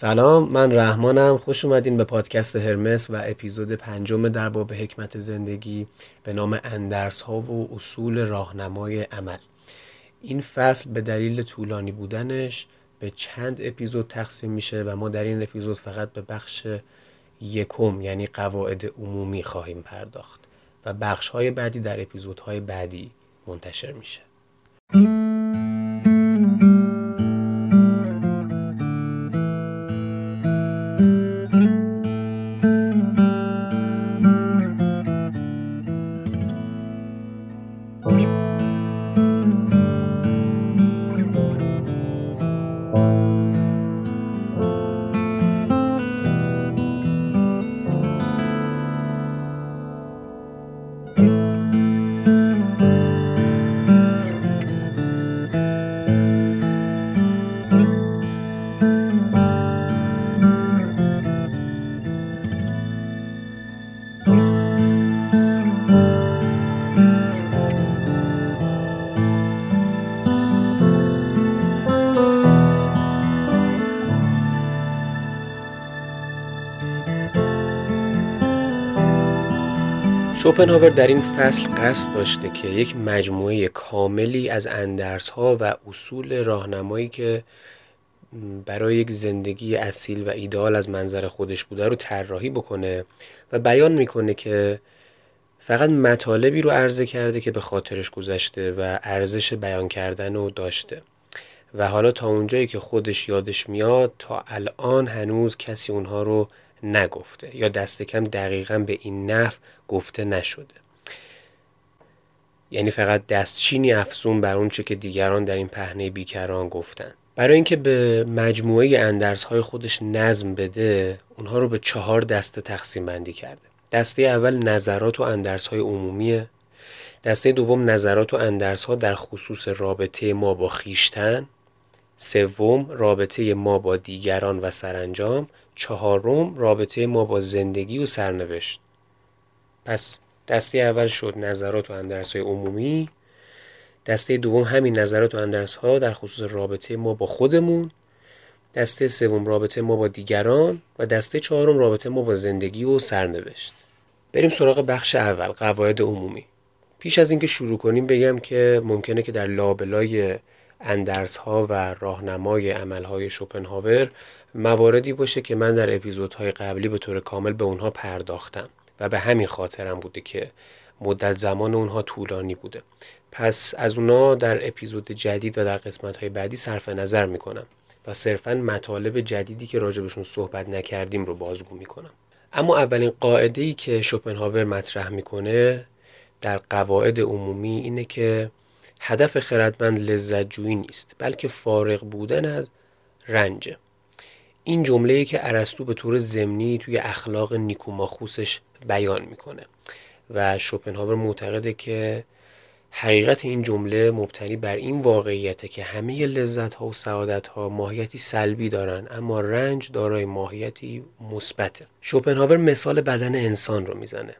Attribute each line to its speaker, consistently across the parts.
Speaker 1: سلام من رحمانم. خوش اومدین به پادکست هرمس و اپیزود پنجم در باب حکمت زندگی به نام اندرس ها و اصول راهنمای عمل. این فصل به دلیل طولانی بودنش به چند اپیزود تقسیم میشه و ما در این اپیزود فقط به بخش یکم یعنی قواعد عمومی خواهیم پرداخت و بخش های بعدی در اپیزودهای بعدی منتشر میشه. شوپنهاور در این فصل قصد داشته که یک مجموعه کاملی از ها و اصول راهنمایی که برای یک زندگی اصیل و ایدال از منظر خودش بوده رو طراحی بکنه و بیان می‌کنه که فقط مطالبی رو عرضه کرده که به خاطرش گذشته و ارزش بیان کردن رو داشته. و حالا تا اونجایی که خودش یادش میاد تا الان هنوز کسی اونها رو نگفته یا دست کم دقیقا به این نف گفته نشده. یعنی فقط دستچینی افزون بر اونچه که دیگران در این پهنه بیکران گفتن. برای اینکه به مجموعه اندرس های خودش نظم بده اونها رو به چهار دسته تقسیم بندی کرده. دسته اول نظرات و اندرس های عمومیه دسته دوم نظرات و اندرس ها در خصوص رابطه ما با خیشتن. سوم رابطه ما با دیگران و سرانجام. چهارم رابطه ما با زندگی و سرنوشت. پس دسته اول شد نظرات و اندرس های عمومی. دسته دوم همین نظرات و اندرس ها در خصوص رابطه ما با خودمون. دسته سوم رابطه ما با دیگران. و دسته چهارم رابطه ما با زندگی و سرنوشت. بریم سراغ بخش اول قواعد عمومی. پیش از اینکه شروع کنیم بگم که ممکنه که در لابلای اندرس ها و راهنمای عمل های شوپنهاور مواردی باشه که من در اپیزودهای قبلی به طور کامل به اونها پرداختم و به همین خاطرم بوده که مدت زمان اونها طولانی بوده. پس از اونا در اپیزود جدید و در قسمت های بعدی صرف نظر می‌کنم و صرفا مطالب جدیدی که راجبشون صحبت نکردیم رو بازگو می‌کنم. اما اولین قاعده ای که شوپنهاور مطرح می‌کنه در قواعد عمومی اینه که هدف خردمند لذت جویی نیست بلکه فارغ بودن از رنج. این جمله که ارسطو به طور ضمنی توی اخلاق نیکوماخوسش بیان می‌کنه و شوپنهاور معتقده که حقیقت این جمله مبتنی بر این واقعیته که همه لذت ها و سعادت ها ماهیتی سلبی دارن اما رنج دارای ماهیتی مثبته. شوپنهاور مثال بدن انسان رو می‌زنه.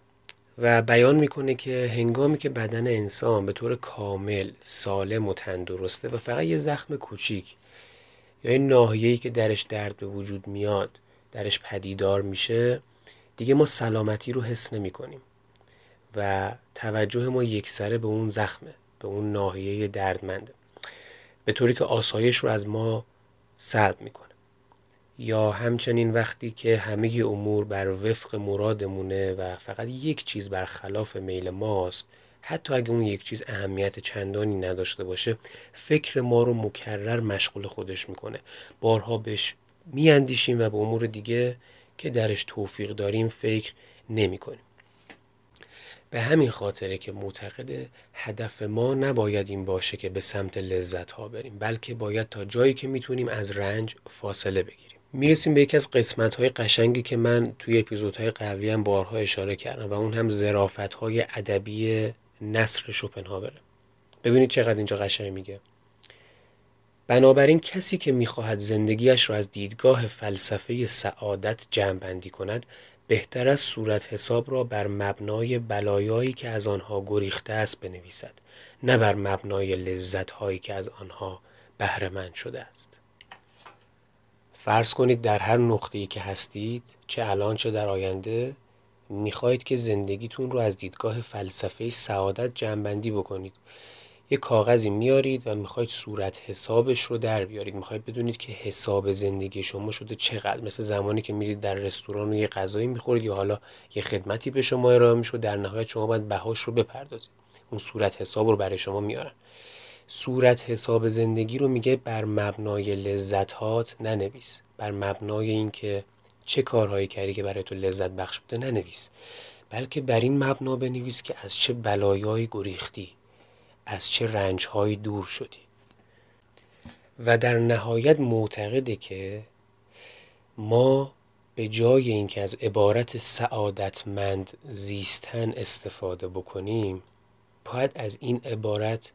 Speaker 1: و بیان می‌کنه که هنگامی که بدن انسان به طور کامل سالم و تندرسته و فقط یه زخم کوچیک یا این ناحیه‌ای که درش درد به وجود میاد درش پدیدار میشه دیگه ما سلامتی رو حس نمی کنیم و توجه ما یکسره به اون زخمه به اون ناحیه دردمنده. به طوری که آسایش رو از ما سلب می‌کنه. یا همچنین وقتی که همه امور بر وفق مرادمونه و فقط یک چیز بر خلاف میل ماست حتی اگه اون یک چیز اهمیت چندانی نداشته باشه فکر ما رو مکرر مشغول خودش می‌کنه بارها بهش میاندیشیم و به امور دیگه که درش توفیق داریم فکر نمی کنیم. به همین خاطره که معتقد هدف ما نباید این باشه که به سمت لذت ها بریم بلکه باید تا جایی که می‌تونیم از رنج فاصله بگیریم می‌رسیم به یکی از قسمت های قشنگی که من توی اپیزودهای قبلی هم بارها اشاره کردم و اون هم زرافت های ادبی نصر شوپنهاوره. ببینید چقدر اینجا قشنگ میگه. بنابراین کسی که می‌خواهد زندگیش را از دیدگاه فلسفه سعادت جمع بندی کند بهتر از صورت حساب را بر مبنای بلایایی که از آنها گریخته است بنویسد نه بر مبنای لذت هایی که از آنها بهره شده است. فرض کنید در هر نقطه‌ای که هستید چه الان چه در آینده می‌خواهید که زندگیتون رو از دیدگاه فلسفه سعادت جنبندی بکنید. یه کاغذی میارید و می‌خواید صورت حسابش رو در بیارید. می‌خواید بدونید که حساب زندگی شما شده چقدر. مثل زمانی که میرید در رستوران و یه غذایی می‌خورید یا حالا یه خدمتی به شما ارائه میشه در نهایت شما باید بهاش رو بپردازید. اون صورت حساب رو برای شما میارن. صورت حساب زندگی رو میگه بر مبنای لذتات ننویس. بر مبنای اینکه چه کارهایی کردی که برای تو لذت بخش بوده ننویس. بلکه بر این مبنا بنویس که از چه بلایایی گریختی از چه رنجهایی دور شدی. و در نهایت معتقده که ما به جای اینکه از عبارت سعادتمند زیستن استفاده بکنیم باید از این عبارت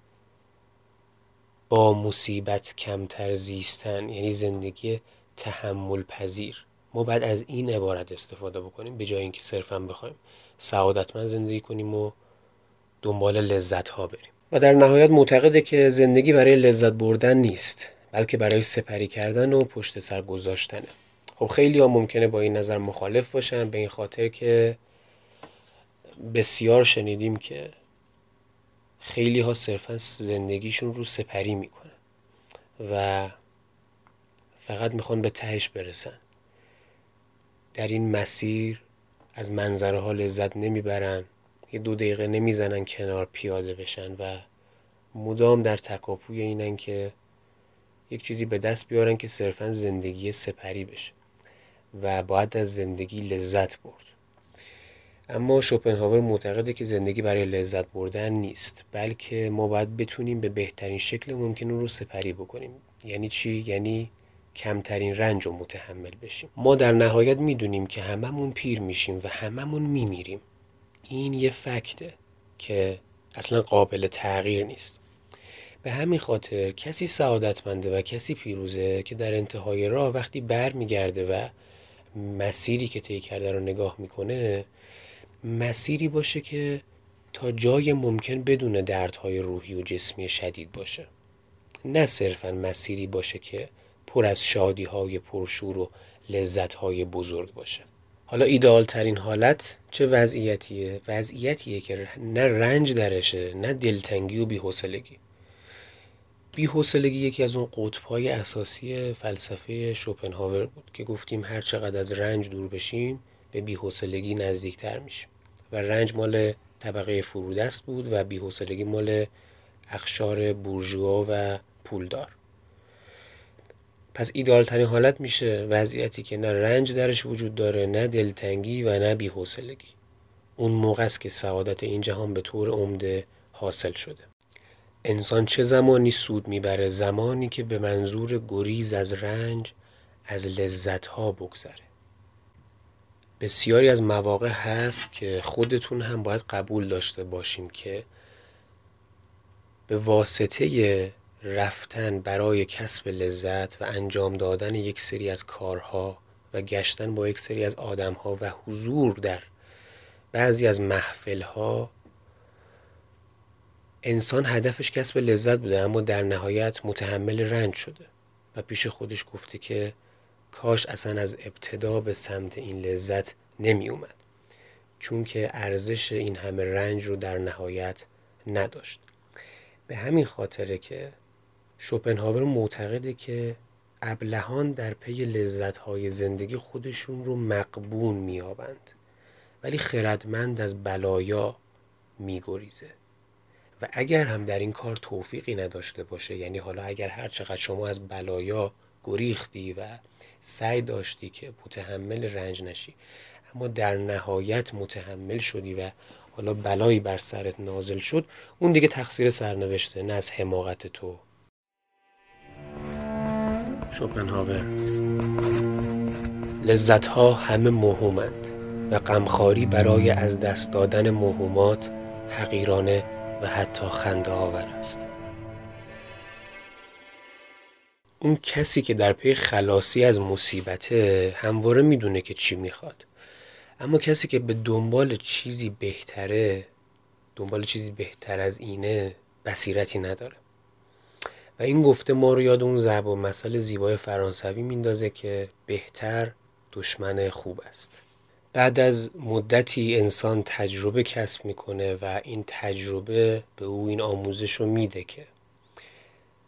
Speaker 1: با مصیبت کمتر زیستن یعنی زندگی تحمل پذیر ما باید از این عبارت استفاده بکنیم به جای اینکه صرفا بخوایم سعادتمند زندگی کنیم و دنبال لذت ها بریم. و در نهایت معتقده که زندگی برای لذت بردن نیست بلکه برای سپری کردن و پشت سر گذاشتنه. خب خیلی ها ممکنه با این نظر مخالف باشن به این خاطر که بسیار شنیدیم که خیلی ها صرفا زندگیشون رو سپری می‌کنن و فقط می‌خوان به تهش برسن. در این مسیر از منظره ها لذت نمی‌برن یه دو دقیقه نمی‌زنن کنار پیاده بشن و مدام در تکاپوی اینن که یک چیزی به دست بیارن که صرفا زندگی سپری بشه و باید از زندگی لذت برد. اما شوپنهاور معتقده که زندگی برای لذت بردن نیست بلکه ما باید بتونیم به بهترین شکل ممکن رو سپری بکنیم. یعنی چی؟ یعنی کمترین رنج رو متحمل بشیم. ما در نهایت می‌دونیم که هممون پیر میشیم و هممون میمیریم. این یه فکته که اصلا قابل تغییر نیست. به همین خاطر کسی سعادتمنده و کسی پیروزه که در انتهای راه وقتی بر میگرده و مسیری که طی کرده رو نگاه می‌کنه مسیری باشه که تا جای ممکن بدون دردهای روحی و جسمی شدید باشه. نه صرفا مسیری باشه که پر از شادی های پرشور و لذت های بزرگ باشه. حالا ایدئال ترین حالت چه وضعیتیه؟ وضعیتیه که نه رنج درشه نه دلتنگی و بیحسلگی بیحسلگی یکی از اون قطبهای اساسی فلسفه شوپنهاور بود که گفتیم هر چقدر از رنج دور بشیم به بیحسلگی نزدیکتر میشیم. و رنج مال طبقه فرودست بود و بیحسلگی مال اخشار بورژوا و پولدار. پس ایدال ترین حالت میشه وضعیتی که نه رنج درش وجود داره نه دلتنگی و نه بیحوصلگی. اون موقع است که سعادت این جهان به طور عمده حاصل شده. انسان چه زمانی سود می‌بره؟ زمانی که به منظور گریز از رنج از لذت ها بگذره. بسیاری از مواقع هست که خودتون هم باید قبول داشته باشیم که به واسطه رفتن برای کسب لذت و انجام دادن یک سری از کارها و گشتن با یک سری از آدمها و حضور در بعضی از محفلها انسان هدفش کسب لذت بوده اما در نهایت متحمل رنج شده و پیش خودش گفته که کاش اصلا از ابتدا به سمت این لذت نمی اومد چون که ارزش این همه رنج رو در نهایت نداشت. به همین خاطره که شوپنهاور معتقده که ابلهان در پی لذتهای زندگی خودشون رو مقبون میابند ولی خردمند از بلایا میگریزه. و اگر هم در این کار توفیقی نداشته باشه یعنی حالا اگر هر چقدر شما از بلایا گریختی و سعی داشتی که متحمل رنج نشی. اما در نهایت متحمل شدی و حالا بلایی بر سرت نازل شد. اون دیگه تقصیر سرنوشته نه از حماقت تو. شوپنهاور لذت ها همه موهومند و غمخواری برای از دست دادن موهومات حقیرانه و حتی خنده آور است. اون کسی که در پی خلاصی از مصیبته همواره می‌دونه که چی می‌خواد. اما کسی که به دنبال چیزی بهتره دنبال چیزی بهتر از اینه بصیرتی نداره. و این گفته ما رو یاد اون ضرب و مسئله زیبای فرانسوی میندازه که بهتر دشمن خوب است. بعد از مدتی انسان تجربه کسب می‌کنه و این تجربه به او این آموزش رو میده که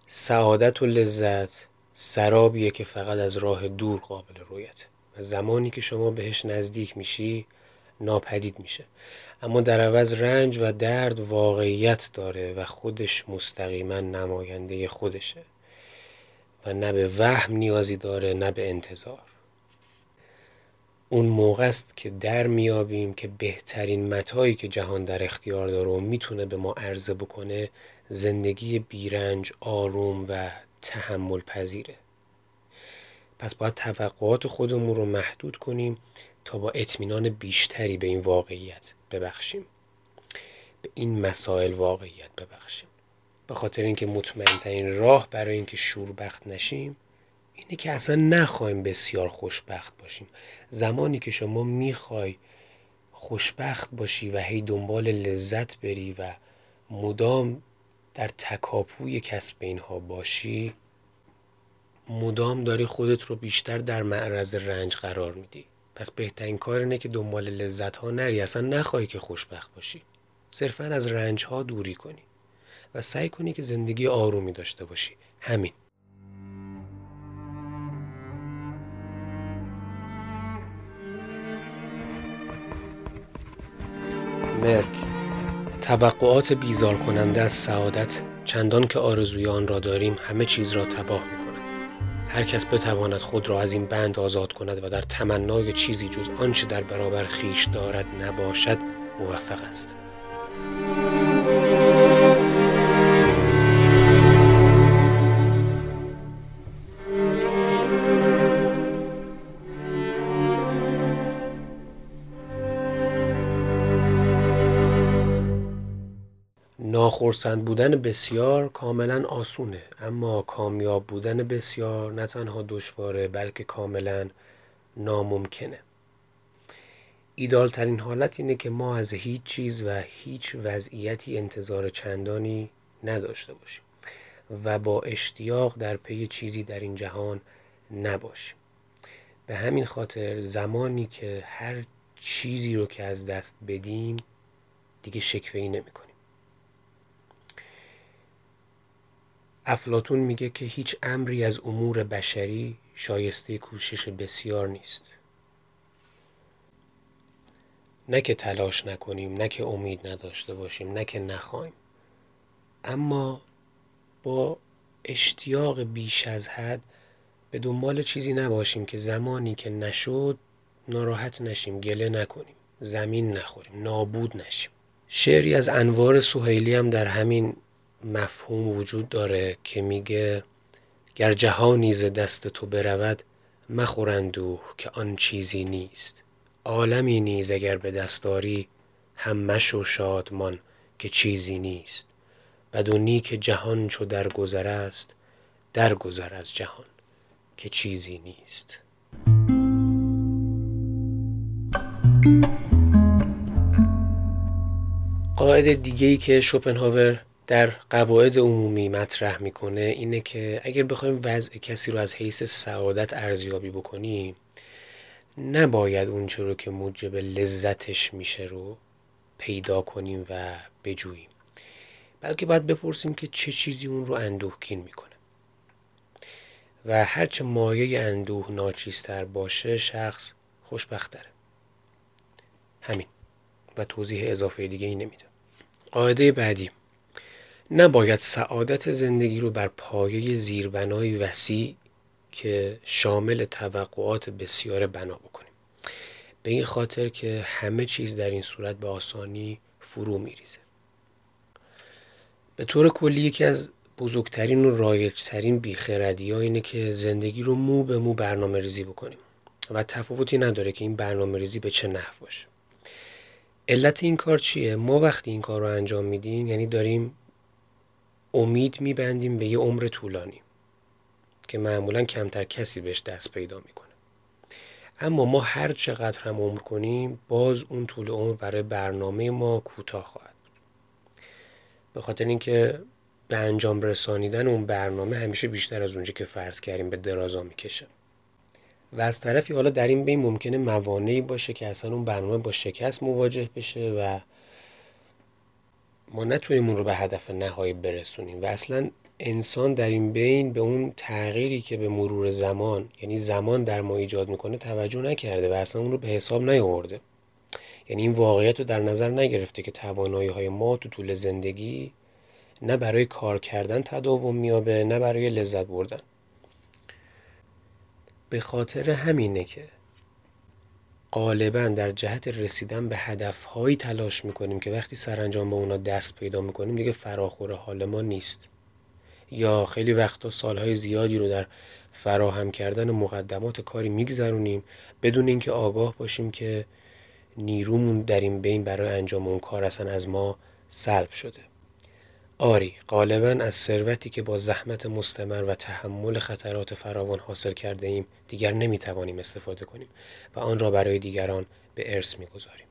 Speaker 1: سعادت و لذت سرابیه که فقط از راه دور قابل رویت. و زمانی که شما بهش نزدیک میشی ناپدید میشه. اما در عوض رنج و درد واقعیت داره و خودش مستقیما نماینده خودشه. و نه به وهم نیازی داره نه به انتظار. اون موقع است که در میابیم که بهترین متایی که جهان در اختیار داره و می‌تونه به ما عرضه بکنه زندگی بیرنج آروم و تحمل پذیره پس باید توقعات خودمون رو محدود کنیم تا با اطمینان بیشتری به این واقعیت ببخشیم. به این مسائل واقعیت ببخشیم. به خاطر اینکه مطمئن راه برای اینکه شوربخت نشیم اینه که اصلا نخوایم بسیار خوشبخت باشیم. زمانی که شما می‌خوای خوشبخت باشی و هی دنبال لذت بری و مدام در تکاپوی کسب اینها باشی مدام داری خودت رو بیشتر در معرض رنج قرار میدی. پس بهترین کار اینه که دنبال لذت ها نری اصلا نخواهی که خوشبخت باشی. صرفا از رنج ها دوری کنی و سعی کنی که زندگی آرومی داشته باشی. همین. مرگ توقعات بیزار کننده از سعادت چندان که آرزوی آن را داریم همه چیز را تباه می کند هر کس بتواند خود را از این بند آزاد کند و در تمنای چیزی جز آنچه در برابر خیش دارد نباشد موفق است. ناخرسند بودن بسیار کاملا آسونه اما کامیاب بودن بسیار نه تنها دشواره بلکه کاملا ناممکنه. ایدال ترین حالت اینه که ما از هیچ چیز و هیچ وضعیتی انتظار چندانی نداشته باشیم و با اشتیاق در پی چیزی در این جهان نباشیم. به همین خاطر زمانی که هر چیزی رو که از دست بدیم دیگه شکوهی نمی کنیم افلاتون میگه که هیچ امری از امور بشری شایسته کوشش بسیار نیست. نه که تلاش نکنیم نه که امید نداشته باشیم نه که نخواهیم اما با اشتیاق بیش از حد به دنبال چیزی نباشیم که زمانی که نشد ناراحت نشیم گله نکنیم زمین نخوریم نابود نشیم. شعری از انوار سوهیلی هم در همین مفهوم وجود داره که میگه گر جهانی ز دست تو برود مخور اندوه که آن چیزی نیست. عالمی نیز اگر به دست داری هم مشو شادمان که چیزی نیست. بد و نیک جهان چو درگذر است درگذر از جهان که چیزی نیست. قاعده دیگه ای که شوپنهاور در قواعد عمومی مطرح می‌کنه اینه که اگر بخوایم وضع کسی رو از حیث سعادت ارزیابی بکنیم نباید اونچه رو که موجب لذتش میشه رو پیدا کنیم و بجوییم. بلکه باید بپرسیم که چه چیزی اون رو اندوهگین می‌کنه. و هرچه مایه اندوه ناچیزتر باشه شخص خوشبختره. همین. و توضیح اضافه دیگه ای نمیده. قاعده بعدی. نباید سعادت زندگی رو بر پایه زیربنای وسیع که شامل توقعات بسیار بنا بکنیم. به این خاطر که همه چیز در این صورت به آسانی فرو میریزه. به طور کلی یکی از بزرگترین و رایجترین بیخردی ها اینه که زندگی رو مو به مو برنامه ریزی بکنیم و تفاوتی نداره که این برنامه ریزی به چه نحو باشه. علت این کار چیه؟ ما وقتی این کار رو انجام میدیم یعنی داریم امید میبندیم به یه عمر طولانی که معمولا کمتر کسی بهش دست پیدا می‌کنه. اما ما هر چقدر هم عمر کنیم باز اون طول عمر برای برنامه ما کوتاه خواهد به خاطر اینکه به انجام رسانیدن اون برنامه همیشه بیشتر از اونجا که فرض کردیم به درازا می‌کشه. و از طرفی حالا در این بین ممکنه موانعی باشه که اصلا اون برنامه با شکست مواجه بشه و ما نتونیم اون رو به هدف نهایی برسونیم و اصلا انسان در این بین به اون تغییری که به مرور زمان یعنی زمان در ما ایجاد می‌کنه توجه نکرده و اصلا اون رو به حساب نیاورده. یعنی این واقعیت رو در نظر نگرفته که توانایی های ما تو طول زندگی نه برای کار کردن تداوم میابه نه برای لذت بردن. به خاطر همینه که غالبا در جهت رسیدن به هدفهایی تلاش می‌کنیم که وقتی سرانجام به اونا دست پیدا می‌کنیم دیگه فراخور حال ما نیست. یا خیلی وقتا سالهای زیادی رو در فراهم کردن مقدمات کاری میگذرونیم بدون اینکه آگاه باشیم که نیرومون در این بین برای انجام اون کار اصلا از ما سلب شده. آری غالبا از ثروتی که با زحمت مستمر و تحمل خطرات فراوان حاصل کرده ایم دیگر نمی‌توانیم استفاده کنیم و آن را برای دیگران به ارث می‌گذاریم.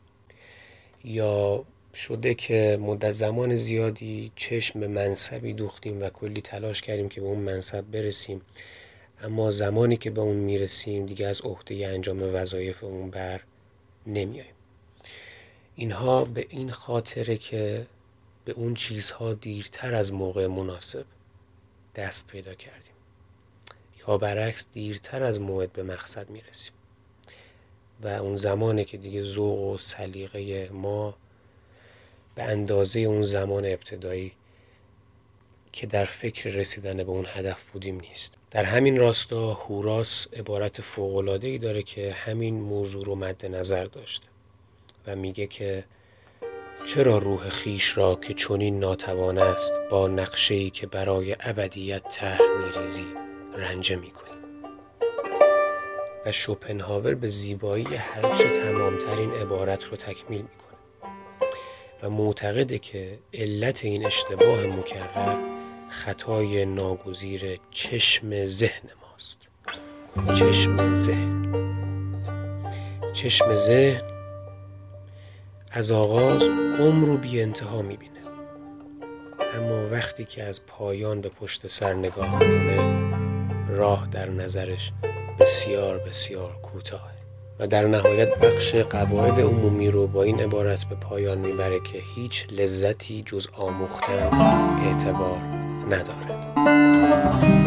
Speaker 1: یا شده که مدت زمان زیادی چشم به منصبی دوختیم و کلی تلاش کردیم که به اون منصب برسیم اما زمانی که به اون می‌رسیم دیگه از عهده انجام وظایف اون بر نمیاییم اینها به این خاطره که به اون چیزها دیرتر از موقع مناسب دست پیدا کردیم. یا برعکس دیرتر از موعد به مقصد می‌رسیم. و اون زمانه که دیگه ذوق و سلیقه ما به اندازه اون زمان ابتدایی که در فکر رسیدن به اون هدف بودیم نیست. در همین راستا هوراس عبارت ای داره که همین موضوع رو مد نظر داشته و میگه که چرا روح خیش را که چنین ناتوان است با نقشه که برای ابدیت طرح میریزی رنجه می‌کنی؟ و شوپنهاور به زیبایی هرچه تمامترین عبارت رو تکمیل می‌کنه. و معتقده که علت این اشتباه مکرر خطای ناگزیر چشم ذهن ماست. چشم ذهن. چشم ذهن از آغاز عمر رو بی انتها می‌بینه. اما وقتی که از پایان به پشت سر نگاه می‌کنه راه در نظرش بسیار بسیار کوتاه و در نهایت بخش قواعد عمومی رو با این عبارت به پایان می‌بره که هیچ لذتی جز آموختن اعتبار ندارد.